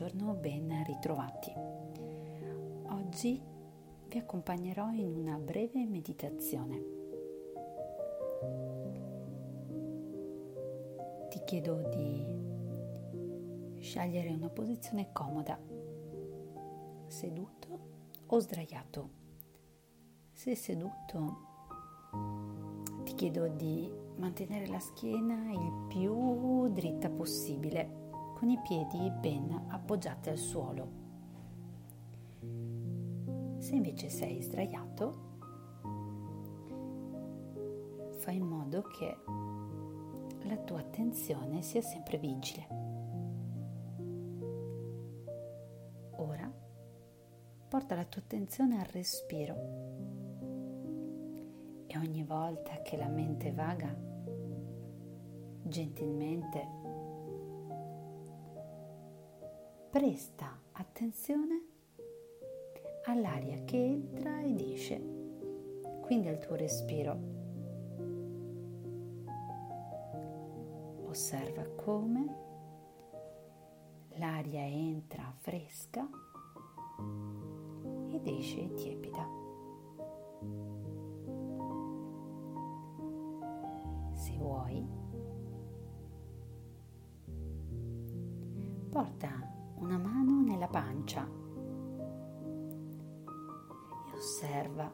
Buongiorno, ben ritrovati. Oggi vi accompagnerò in una breve meditazione. Ti chiedo di scegliere una posizione comoda, seduto o sdraiato. Se seduto, ti chiedo di mantenere la schiena il più dritta possibile con i piedi ben appoggiati al suolo. Se invece sei sdraiato, fai in modo che la tua attenzione sia sempre vigile. Ora porta la tua attenzione al respiro e ogni volta che la mente vaga, gentilmente presta attenzione all'aria che entra ed esce, quindi al tuo respiro. Osserva come l'aria entra fresca ed esce tiepida. Se vuoi, porta una mano nella pancia e osserva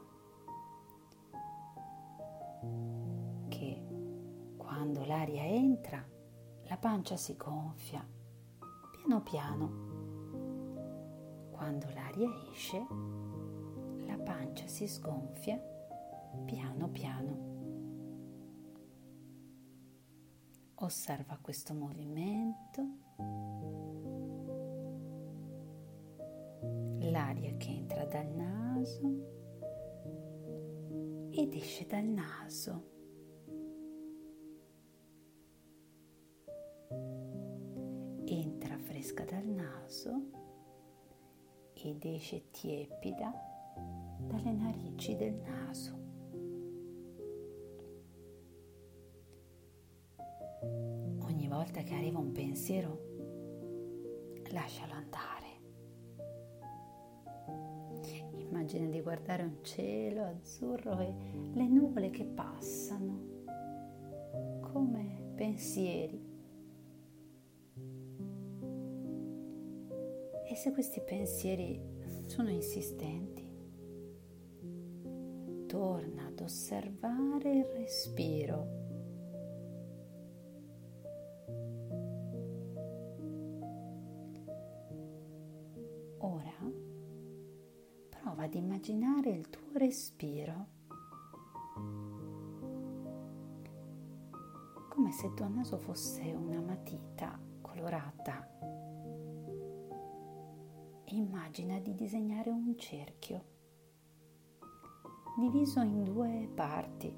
che quando l'aria entra la pancia si gonfia piano piano. Quando l'aria esce la pancia si sgonfia piano piano. Osserva questo movimento l'aria che entra dal naso ed esce dal naso. Entra fresca dal naso ed esce tiepida dalle narici del naso. Ogni volta che arriva un pensiero, lascialo andare. Immagina di guardare un cielo azzurro e le nuvole che passano come pensieri. E se questi pensieri sono insistenti, torna ad osservare il respiro immaginare il tuo respiro come se il tuo naso fosse una matita colorata. Immagina di disegnare un cerchio diviso in due parti.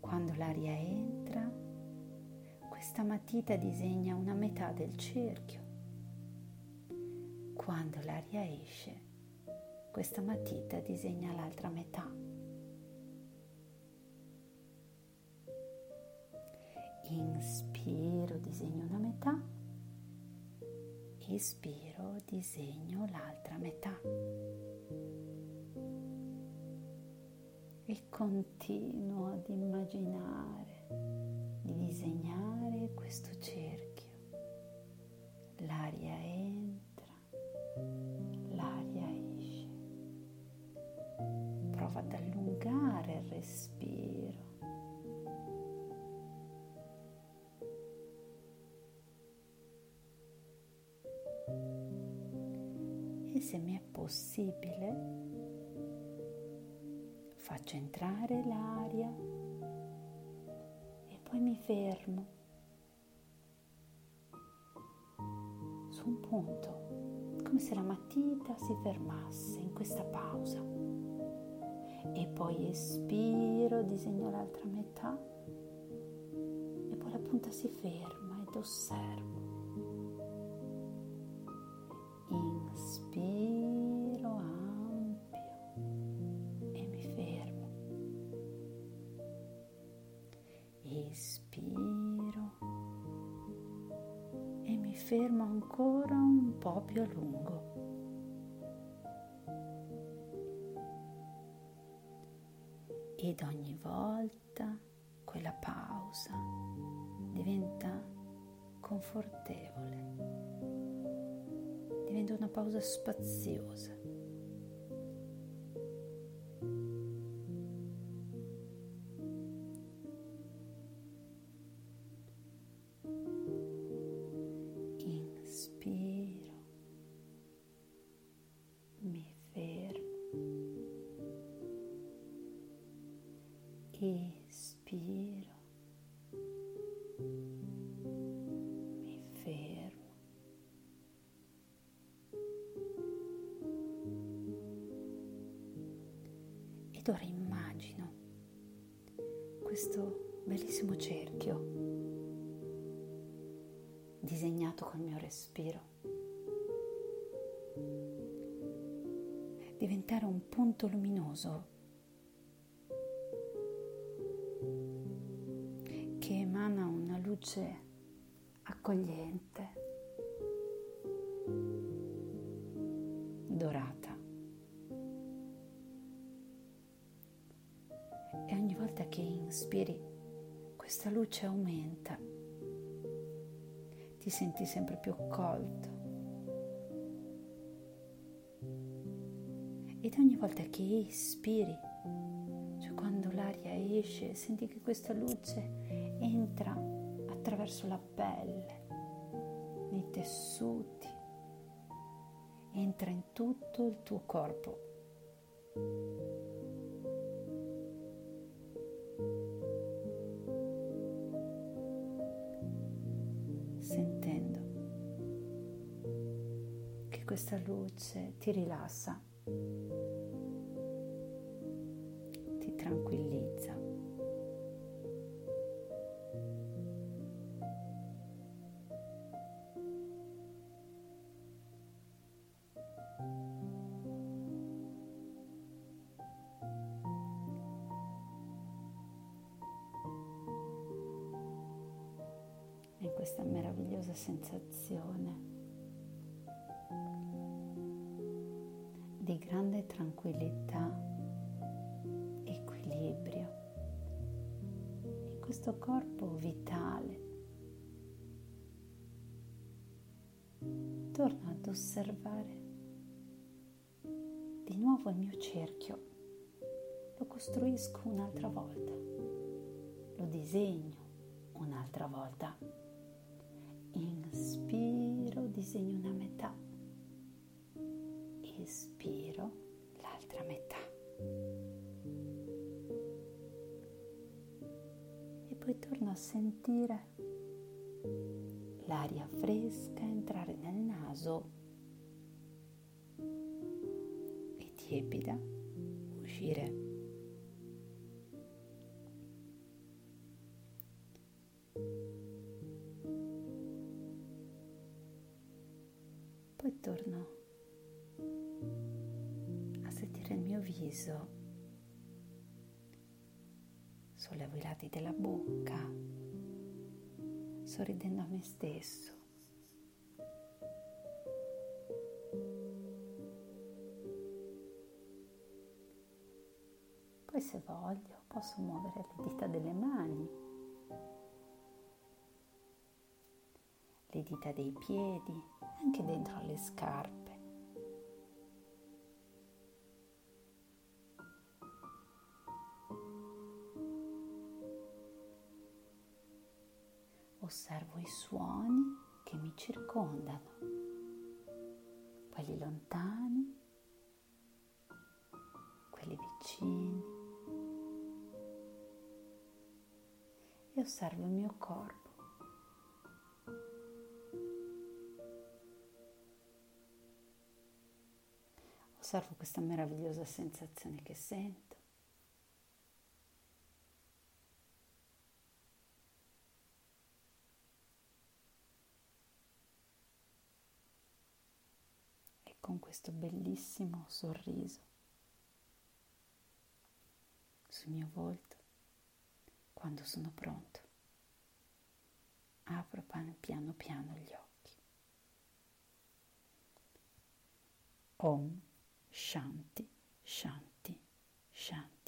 Quando l'aria entra, questa matita disegna una metà del cerchio. Quando l'aria esce, questa matita disegna l'altra metà. Inspiro, disegno una metà, espiro, disegno l'altra metà. E continuo ad immaginare di disegnare questo cerchio. L'aria entra, E se mi è possibile, faccio entrare l'aria e poi mi fermo su un punto, come se la matita si fermasse in questa pausa e poi espiro, disegno l'altra metà e poi la punta si ferma ed osservo. Fermo. ancora un po' più a lungo. Ed ogni volta quella pausa diventa confortevole, diventa una pausa spaziosa. Ed ora immagino questo bellissimo cerchio disegnato col mio respiro. diventare un punto luminoso luce accogliente, dorata. E ogni volta che inspiri, questa luce aumenta, ti senti sempre più accolto. Ed ogni volta che espiri, cioè quando l'aria esce, senti che questa luce entra attraverso la pelle, nei tessuti, entra in tutto il tuo corpo. Questa luce ti rilassa, ti tranquillizza. questa meravigliosa sensazione di grande tranquillità, equilibrio in questo corpo vitale. Torno ad osservare di nuovo il mio cerchio, lo costruisco un'altra volta, lo disegno un'altra volta Inspiro, disegno una metà. Espiro l'altra metà. E poi torno a sentire l'aria fresca entrare nel naso e tiepida uscire viso, sollevo i lati della bocca, sorridendo a me stesso. Poi se voglio posso muovere le dita delle mani, le dita dei piedi anche dentro le scarpe. Osservo i suoni che mi circondano, quelli lontani, quelli vicini e osservo il mio corpo. Osservo questa meravigliosa sensazione che sento. con questo bellissimo sorriso sul mio volto quando sono pronto. Apro piano piano gli occhi. Om Shanti Shanti Shanti.